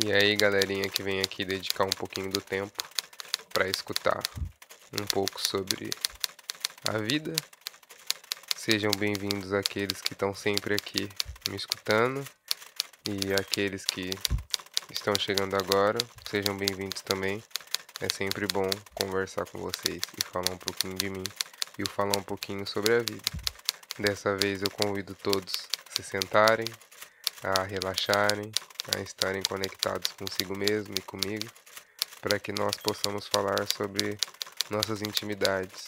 E aí, galerinha que vem aqui dedicar um pouquinho do tempo para escutar um pouco sobre a vida. Sejam bem-vindos aqueles que estão sempre aqui me escutando e aqueles que estão chegando agora, sejam bem-vindos também. É sempre bom conversar com vocês e falar um pouquinho de mim e falar um pouquinho sobre a vida. Dessa vez eu convido todos a se sentarem, a relaxarem, a estarem conectados consigo mesmo e comigo, para que nós possamos falar sobre nossas intimidades,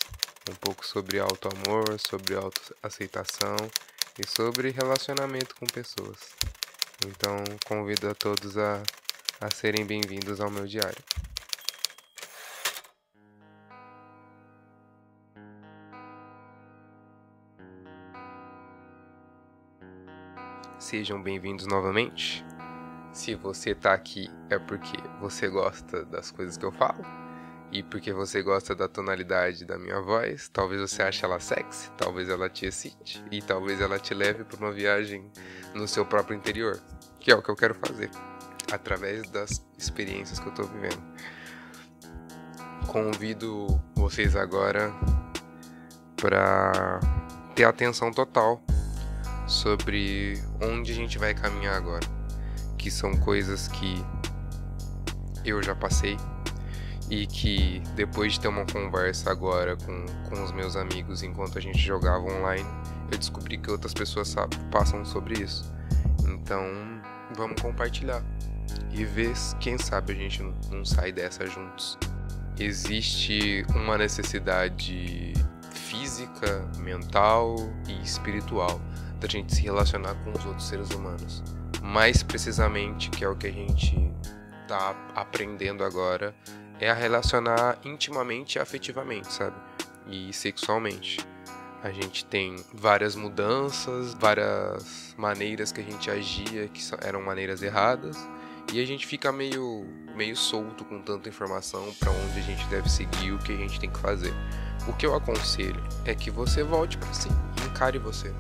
um pouco sobre auto-amor, sobre auto-aceitação e sobre relacionamento com pessoas. Então, convido a todos a, a serem bem-vindos ao meu diário. Sejam bem-vindos novamente. Se você tá aqui é porque você gosta das coisas que eu falo e porque você gosta da tonalidade da minha voz. Talvez você ache ela sexy, talvez ela te excite e talvez ela te leve para uma viagem no seu próprio interior, que é o que eu quero fazer através das experiências que eu tô vivendo. Convido vocês agora para ter atenção total sobre onde a gente vai caminhar agora, que são coisas que eu já passei e que depois de ter uma conversa agora com, com os meus amigos enquanto a gente jogava online, eu descobri que outras pessoas passam sobre isso. Então, vamos compartilhar e ver quem sabe a gente não sai dessa juntos. Existe uma necessidade física, mental e espiritual da gente se relacionar com os outros seres humanos. Mais precisamente, que é o que a gente está aprendendo agora, é a relacionar intimamente e afetivamente, sabe? E sexualmente. A gente tem várias mudanças, várias maneiras que a gente agia que eram maneiras erradas, e a gente fica meio meio solto com tanta informação para onde a gente deve seguir, o que a gente tem que fazer. O que eu aconselho é que você volte para si, encare você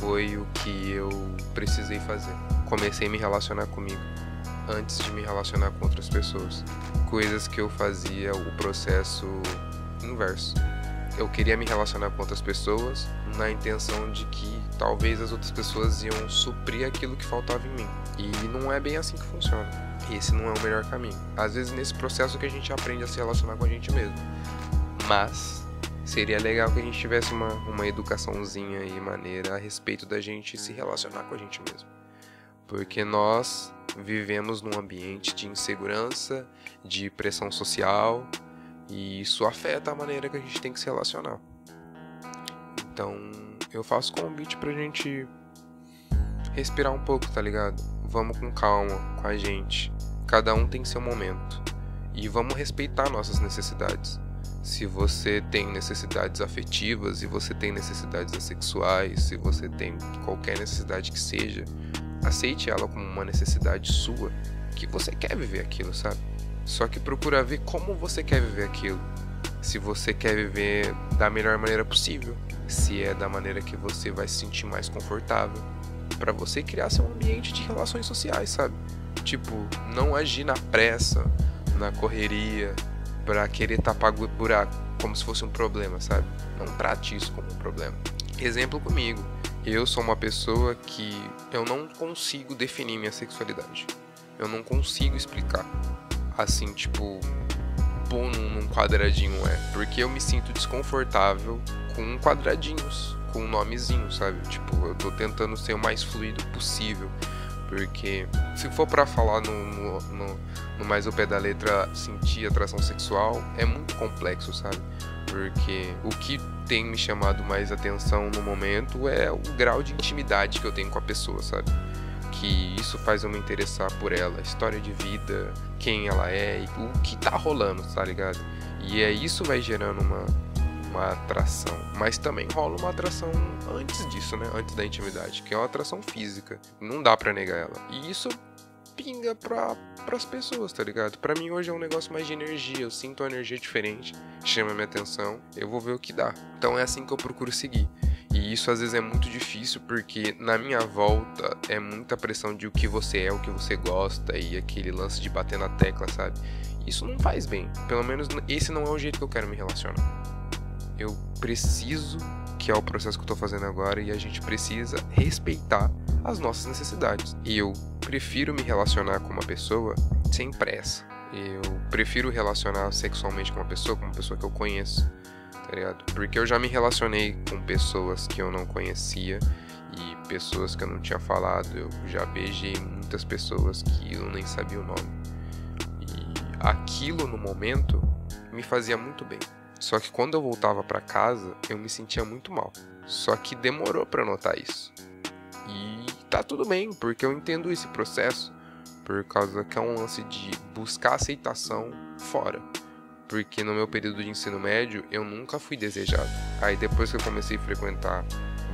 foi o que eu precisei fazer. Comecei a me relacionar comigo antes de me relacionar com outras pessoas. Coisas que eu fazia o processo inverso. Eu queria me relacionar com outras pessoas na intenção de que talvez as outras pessoas iam suprir aquilo que faltava em mim. E não é bem assim que funciona. Esse não é o melhor caminho. Às vezes nesse processo que a gente aprende a se relacionar com a gente mesmo. Mas seria legal que a gente tivesse uma, uma educaçãozinha e maneira a respeito da gente se relacionar com a gente mesmo. Porque nós vivemos num ambiente de insegurança, de pressão social, e isso afeta a maneira que a gente tem que se relacionar. Então, eu faço convite pra gente respirar um pouco, tá ligado? Vamos com calma com a gente. Cada um tem seu momento. E vamos respeitar nossas necessidades. Se você tem necessidades afetivas e você tem necessidades sexuais, se você tem qualquer necessidade que seja, aceite ela como uma necessidade sua, que você quer viver aquilo, sabe? Só que procura ver como você quer viver aquilo. Se você quer viver da melhor maneira possível, se é da maneira que você vai se sentir mais confortável, para você criar seu ambiente de relações sociais, sabe? Tipo, não agir na pressa, na correria, para querer tapar buraco como se fosse um problema, sabe? Não trate isso como um problema. Exemplo comigo. Eu sou uma pessoa que eu não consigo definir minha sexualidade. Eu não consigo explicar. Assim, tipo, pôr num, quadradinho é. Porque eu me sinto desconfortável com quadradinhos, com nomezinho, sabe? Tipo, eu tô tentando ser o mais fluido possível. Porque se for para falar no, no, no, no, mais ao pé da letra sentir atração sexual, é muito complexo, sabe? Porque o que tem me chamado mais atenção no momento é o grau de intimidade que eu tenho com a pessoa, sabe? Que isso faz eu me interessar por ela, história de vida, quem ela é, o que tá rolando, tá ligado? E é isso vai gerando uma, uma atração, mas também rola uma atração antes disso, né? Antes da intimidade, que é uma atração física. Não dá para negar ela. E isso pinga pra, pras pessoas, tá ligado? Pra mim hoje é um negócio mais de energia, eu sinto uma energia diferente, chama minha atenção, eu vou ver o que dá. Então é assim que eu procuro seguir. E isso às vezes é muito difícil porque na minha volta é muita pressão de o que você é, o que você gosta e aquele lance de bater na tecla, sabe? Isso não faz bem. Pelo menos esse não é o jeito que eu quero me relacionar. Eu preciso, que é o processo que eu tô fazendo agora, e a gente precisa respeitar as nossas necessidades. E eu prefiro me relacionar com uma pessoa sem pressa. Eu prefiro relacionar sexualmente com uma pessoa, com uma pessoa que eu conheço tá ligado? Porque eu já me relacionei com pessoas que eu não conhecia e pessoas que eu não tinha falado. Eu já beijei muitas pessoas que eu nem sabia o nome. E aquilo no momento me fazia muito bem. Só que quando eu voltava para casa, eu me sentia muito mal. Só que demorou para notar isso. E tá tudo bem, porque eu entendo esse processo por causa que é um lance de buscar aceitação fora porque no meu período de ensino médio eu nunca fui desejado. Aí depois que eu comecei a frequentar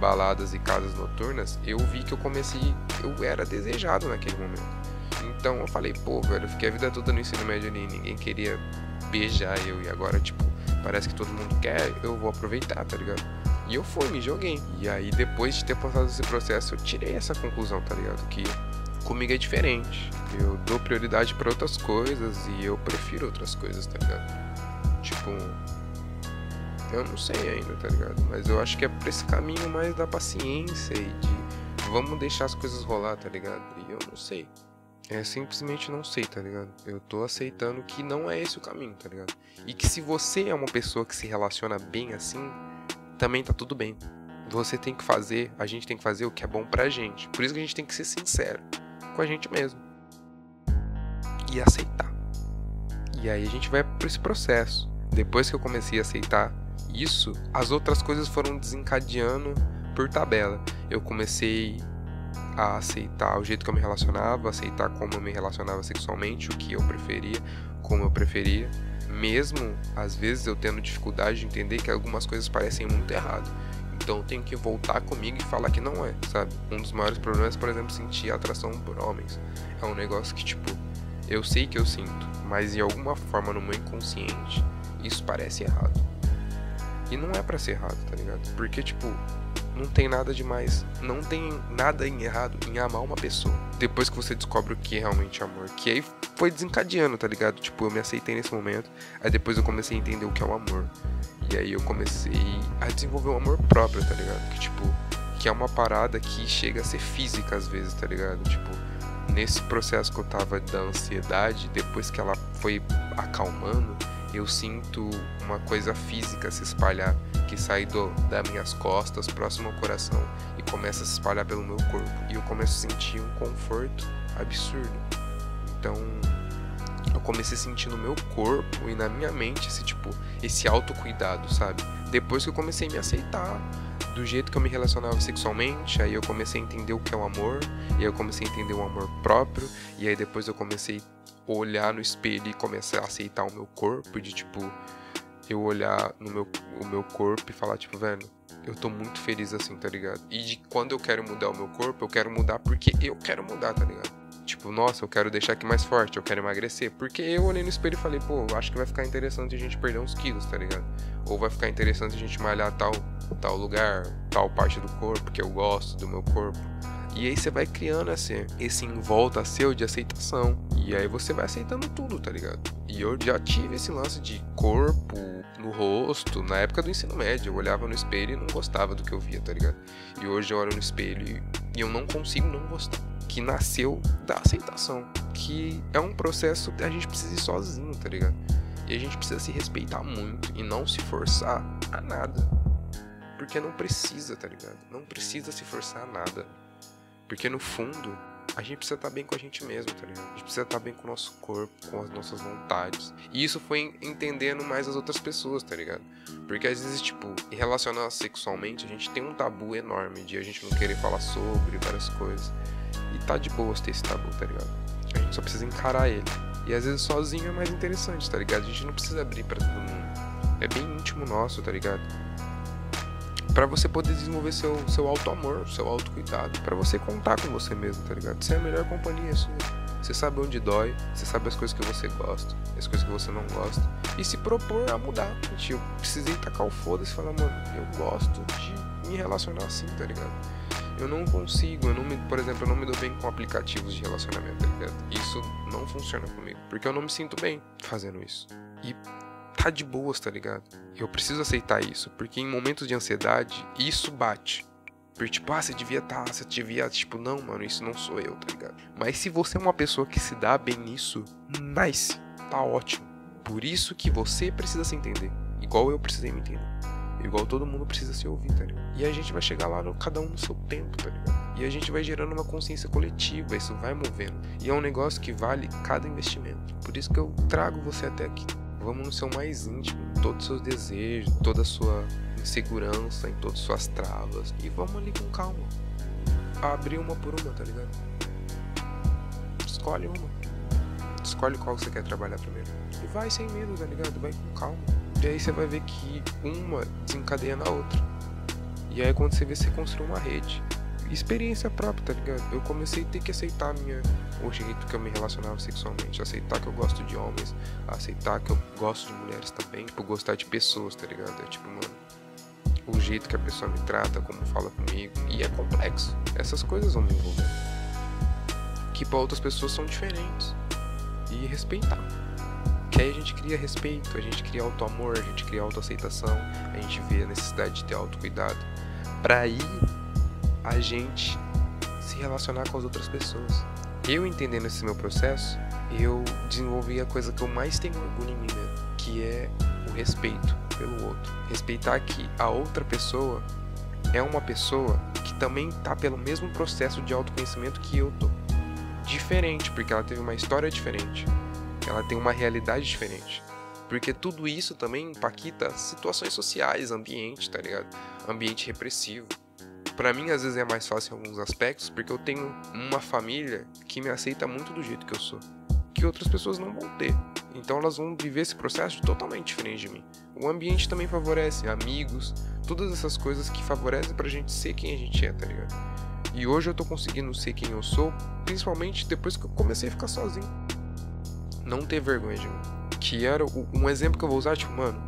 baladas e casas noturnas, eu vi que eu comecei, eu era desejado naquele momento. Então eu falei, pô, velho, eu fiquei a vida toda no ensino médio ali, ninguém queria beijar eu e agora tipo, parece que todo mundo quer, eu vou aproveitar, tá ligado? E eu fui, me joguei. E aí depois de ter passado esse processo, eu tirei essa conclusão, tá ligado? Que comigo é diferente. Eu dou prioridade para outras coisas e eu prefiro outras coisas, tá ligado? Tipo, eu não sei ainda, tá ligado? Mas eu acho que é pra esse caminho mais da paciência e de vamos deixar as coisas rolar, tá ligado? E eu não sei. É simplesmente não sei, tá ligado? Eu tô aceitando que não é esse o caminho, tá ligado? E que se você é uma pessoa que se relaciona bem assim, também tá tudo bem. Você tem que fazer, a gente tem que fazer o que é bom pra gente. Por isso que a gente tem que ser sincero com a gente mesmo. E aceitar. E aí a gente vai para esse processo. Depois que eu comecei a aceitar isso, as outras coisas foram desencadeando por tabela. Eu comecei a aceitar o jeito que eu me relacionava, aceitar como eu me relacionava sexualmente, o que eu preferia, como eu preferia, mesmo às vezes eu tendo dificuldade de entender que algumas coisas parecem muito errado. Então eu tenho que voltar comigo e falar que não é, sabe? Um dos maiores problemas, por exemplo, sentir atração por homens. É um negócio que, tipo, eu sei que eu sinto, mas de alguma forma no meu inconsciente isso parece errado. E não é para ser errado, tá ligado? Porque, tipo, não tem nada demais. Não tem nada em errado em amar uma pessoa. Depois que você descobre o que é realmente amor. Que aí foi desencadeando, tá ligado? Tipo, eu me aceitei nesse momento. Aí depois eu comecei a entender o que é o amor. E aí eu comecei a desenvolver um amor próprio, tá ligado? Que tipo, que é uma parada que chega a ser física às vezes, tá ligado? Tipo, nesse processo que eu tava da ansiedade, depois que ela foi acalmando, eu sinto uma coisa física se espalhar, que sai do, das minhas costas, próximo ao coração, e começa a se espalhar pelo meu corpo. E eu começo a sentir um conforto absurdo. Então, eu comecei a sentir no meu corpo e na minha mente esse tipo, esse autocuidado, sabe? Depois que eu comecei a me aceitar do jeito que eu me relacionava sexualmente, aí eu comecei a entender o que é o amor, e aí eu comecei a entender o amor próprio, e aí depois eu comecei a olhar no espelho e começar a aceitar o meu corpo, de tipo, eu olhar no meu, o meu corpo e falar, tipo, velho, eu tô muito feliz assim, tá ligado? E de quando eu quero mudar o meu corpo, eu quero mudar porque eu quero mudar, tá ligado? Tipo, nossa, eu quero deixar aqui mais forte, eu quero emagrecer. Porque eu olhei no espelho e falei, pô, acho que vai ficar interessante a gente perder uns quilos, tá ligado? Ou vai ficar interessante a gente malhar tal, tal lugar, tal parte do corpo que eu gosto do meu corpo. E aí você vai criando esse, esse em volta seu de aceitação. E aí você vai aceitando tudo, tá ligado? E eu já tive esse lance de corpo no rosto na época do ensino médio. Eu olhava no espelho e não gostava do que eu via, tá ligado? E hoje eu olho no espelho e eu não consigo não gostar que nasceu da aceitação, que é um processo que a gente precisa ir sozinho, tá ligado? E a gente precisa se respeitar muito e não se forçar a nada. Porque não precisa, tá ligado? Não precisa se forçar a nada. Porque no fundo, a gente precisa estar bem com a gente mesmo, tá ligado? A gente precisa estar bem com o nosso corpo, com as nossas vontades. E isso foi entendendo mais as outras pessoas, tá ligado? Porque às vezes, tipo, relacionar sexualmente, a gente tem um tabu enorme de a gente não querer falar sobre várias coisas. E tá de boa ter esse tabu, tá ligado? A gente só precisa encarar ele. E às vezes sozinho é mais interessante, tá ligado? A gente não precisa abrir para todo mundo. É bem íntimo nosso, tá ligado? Para você poder desenvolver seu, seu auto-amor, seu auto-cuidado, para você contar com você mesmo, tá ligado? Você é a melhor companhia sua. Você sabe onde dói, você sabe as coisas que você gosta, as coisas que você não gosta. E se propor a mudar. Gente, eu precisei tacar o foda-se e falar, mano, eu gosto de me relacionar assim, tá ligado? Eu não consigo, eu não me, por exemplo, eu não me dou bem com aplicativos de relacionamento, tá ligado? Isso não funciona comigo, porque eu não me sinto bem fazendo isso. E tá de boas, tá ligado? Eu preciso aceitar isso, porque em momentos de ansiedade, isso bate. Porque, tipo, ah, você devia estar, tá, você devia, tipo, não, mano, isso não sou eu, tá ligado? Mas se você é uma pessoa que se dá bem nisso, nice, tá ótimo. Por isso que você precisa se entender. Igual eu precisei me entender. Igual todo mundo precisa se ouvir, tá ligado? E a gente vai chegar lá, no, cada um no seu tempo, tá ligado? E a gente vai gerando uma consciência coletiva, isso vai movendo. E é um negócio que vale cada investimento. Por isso que eu trago você até aqui. Vamos no seu mais íntimo, todos os seus desejos, toda a sua insegurança, em todas as suas travas. E vamos ali com calma. Abrir uma por uma, tá ligado? Escolhe uma. Escolhe qual você quer trabalhar primeiro. E vai sem medo, tá ligado? Vai com calma. E aí você vai ver que uma desencadeia na outra. E aí quando você vê, você construi uma rede experiência própria, tá ligado? Eu comecei a ter que aceitar minha, o jeito que eu me relacionava sexualmente, aceitar que eu gosto de homens, aceitar que eu gosto de mulheres também, tipo, gostar de pessoas, tá ligado? É tipo, mano, o jeito que a pessoa me trata, como fala comigo, e é complexo. Essas coisas vão me envolver. Que para outras pessoas são diferentes. E respeitar. Que aí a gente cria respeito, a gente cria auto-amor, a gente cria autoaceitação, a gente vê a necessidade de ter autocuidado. Pra aí a gente se relacionar com as outras pessoas. Eu entendendo esse meu processo, eu desenvolvi a coisa que eu mais tenho orgulho em mim mesmo, que é o respeito pelo outro. Respeitar que a outra pessoa é uma pessoa que também está pelo mesmo processo de autoconhecimento que eu tô. Diferente, porque ela teve uma história diferente. Ela tem uma realidade diferente. Porque tudo isso também impacta situações sociais, ambiente, tá ligado? Ambiente repressivo para mim às vezes é mais fácil em alguns aspectos, porque eu tenho uma família que me aceita muito do jeito que eu sou, que outras pessoas não vão ter. Então elas vão viver esse processo totalmente diferente de mim. O ambiente também favorece, amigos, todas essas coisas que favorecem pra gente ser quem a gente é, tá ligado? E hoje eu tô conseguindo ser quem eu sou, principalmente depois que eu comecei a ficar sozinho. Não ter vergonha de mim. Que era um exemplo que eu vou usar, tipo, mano,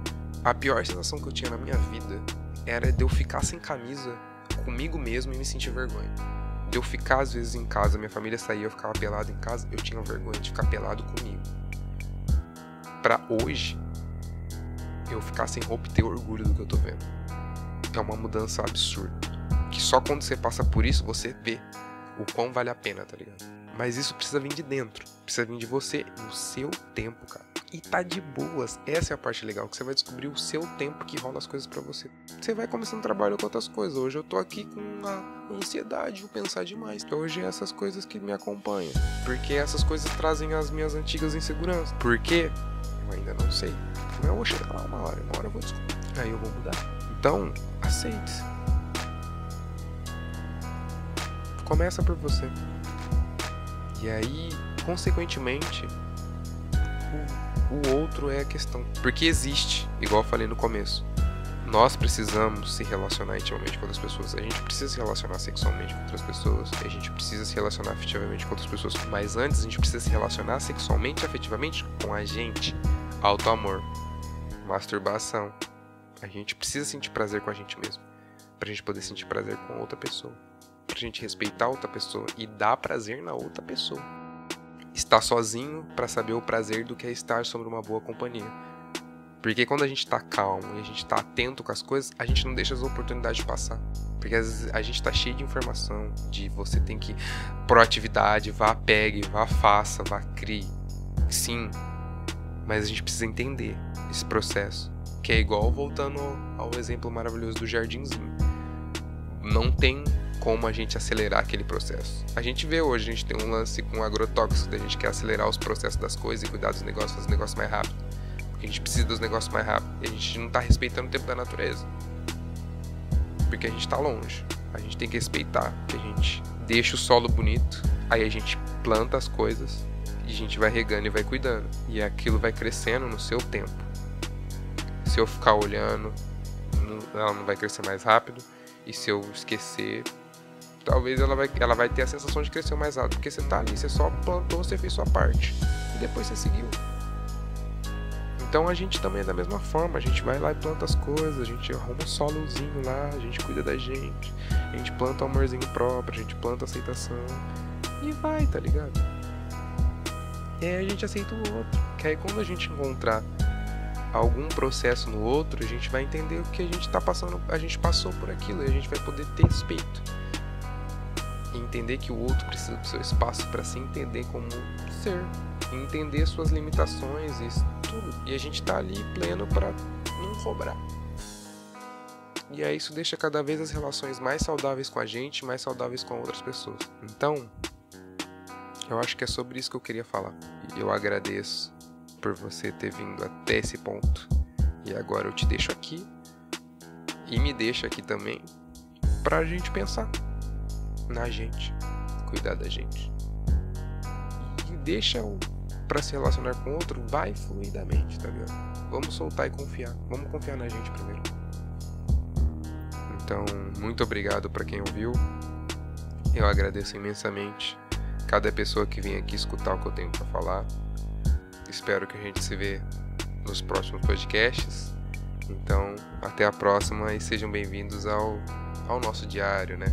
a pior sensação que eu tinha na minha vida era de eu ficar sem camisa comigo mesmo e me sentir vergonha. De eu ficar às vezes em casa, minha família saía, eu ficava pelado em casa, eu tinha vergonha de ficar pelado comigo. Para hoje, eu ficar sem roupa e ter orgulho do que eu tô vendo. É uma mudança absurda. Que só quando você passa por isso você vê o quão vale a pena, tá ligado? Mas isso precisa vir de dentro, precisa vir de você, no seu tempo, cara e tá de boas. Essa é a parte legal, que você vai descobrir o seu tempo que rola as coisas para você. Você vai começando a trabalhar com outras coisas. Hoje eu tô aqui com a ansiedade de pensar demais. Hoje é essas coisas que me acompanham. Porque essas coisas trazem as minhas antigas inseguranças. Por quê? Eu ainda não sei. Eu vou chegar lá uma hora, uma hora eu vou descobrir. Aí eu vou mudar. Então, aceite-se. Começa por você. E aí, consequentemente, o outro é a questão. Porque existe, igual eu falei no começo. Nós precisamos se relacionar intimamente com outras pessoas. A gente precisa se relacionar sexualmente com outras pessoas. A gente precisa se relacionar afetivamente com outras pessoas. Mas antes, a gente precisa se relacionar sexualmente e afetivamente com a gente. Auto-amor. Masturbação. A gente precisa sentir prazer com a gente mesmo. Pra gente poder sentir prazer com outra pessoa. Pra gente respeitar outra pessoa e dar prazer na outra pessoa estar sozinho para saber o prazer do que é estar sobre uma boa companhia. Porque quando a gente tá calmo e a gente tá atento com as coisas, a gente não deixa as oportunidades passar. Porque às vezes a gente tá cheio de informação, de você tem que proatividade, vá pegue, vá faça, vá crie. Sim, mas a gente precisa entender esse processo, que é igual voltando ao exemplo maravilhoso do jardinzinho. Não tem como a gente acelerar aquele processo. A gente vê hoje, a gente tem um lance com agrotóxico, a gente quer acelerar os processos das coisas e cuidar dos negócios, fazer os negócios mais rápido. Porque a gente precisa dos negócios mais rápido. E a gente não está respeitando o tempo da natureza. Porque a gente está longe. A gente tem que respeitar, que a gente deixa o solo bonito, aí a gente planta as coisas e a gente vai regando e vai cuidando. E aquilo vai crescendo no seu tempo. Se eu ficar olhando, ela não vai crescer mais rápido. E se eu esquecer, talvez ela vai, ela vai ter a sensação de crescer mais rápido, porque você tá ali, você só plantou, você fez sua parte e depois você seguiu. Então a gente também é da mesma forma, a gente vai lá e planta as coisas, a gente arruma um solozinho lá, a gente cuida da gente, a gente planta o amorzinho próprio, a gente planta a aceitação e vai, tá ligado? E aí a gente aceita o outro. Que aí quando a gente encontrar algum processo no outro, a gente vai entender o que a gente tá passando, a gente passou por aquilo e a gente vai poder ter respeito. E entender que o outro precisa do seu espaço para se entender como ser, entender suas limitações e tudo. E a gente tá ali pleno para não cobrar. E aí isso deixa cada vez as relações mais saudáveis com a gente, mais saudáveis com outras pessoas. Então, eu acho que é sobre isso que eu queria falar. E eu agradeço por você ter vindo até esse ponto. E agora eu te deixo aqui e me deixa aqui também pra gente pensar na gente, cuidar da gente. E deixa o para se relacionar com outro, vai fluidamente, tá ligado? Vamos soltar e confiar. Vamos confiar na gente primeiro. Então, muito obrigado para quem ouviu. Eu agradeço imensamente cada pessoa que vem aqui escutar o que eu tenho para falar. Espero que a gente se vê nos próximos podcasts. Então, até a próxima e sejam bem-vindos ao, ao nosso diário, né?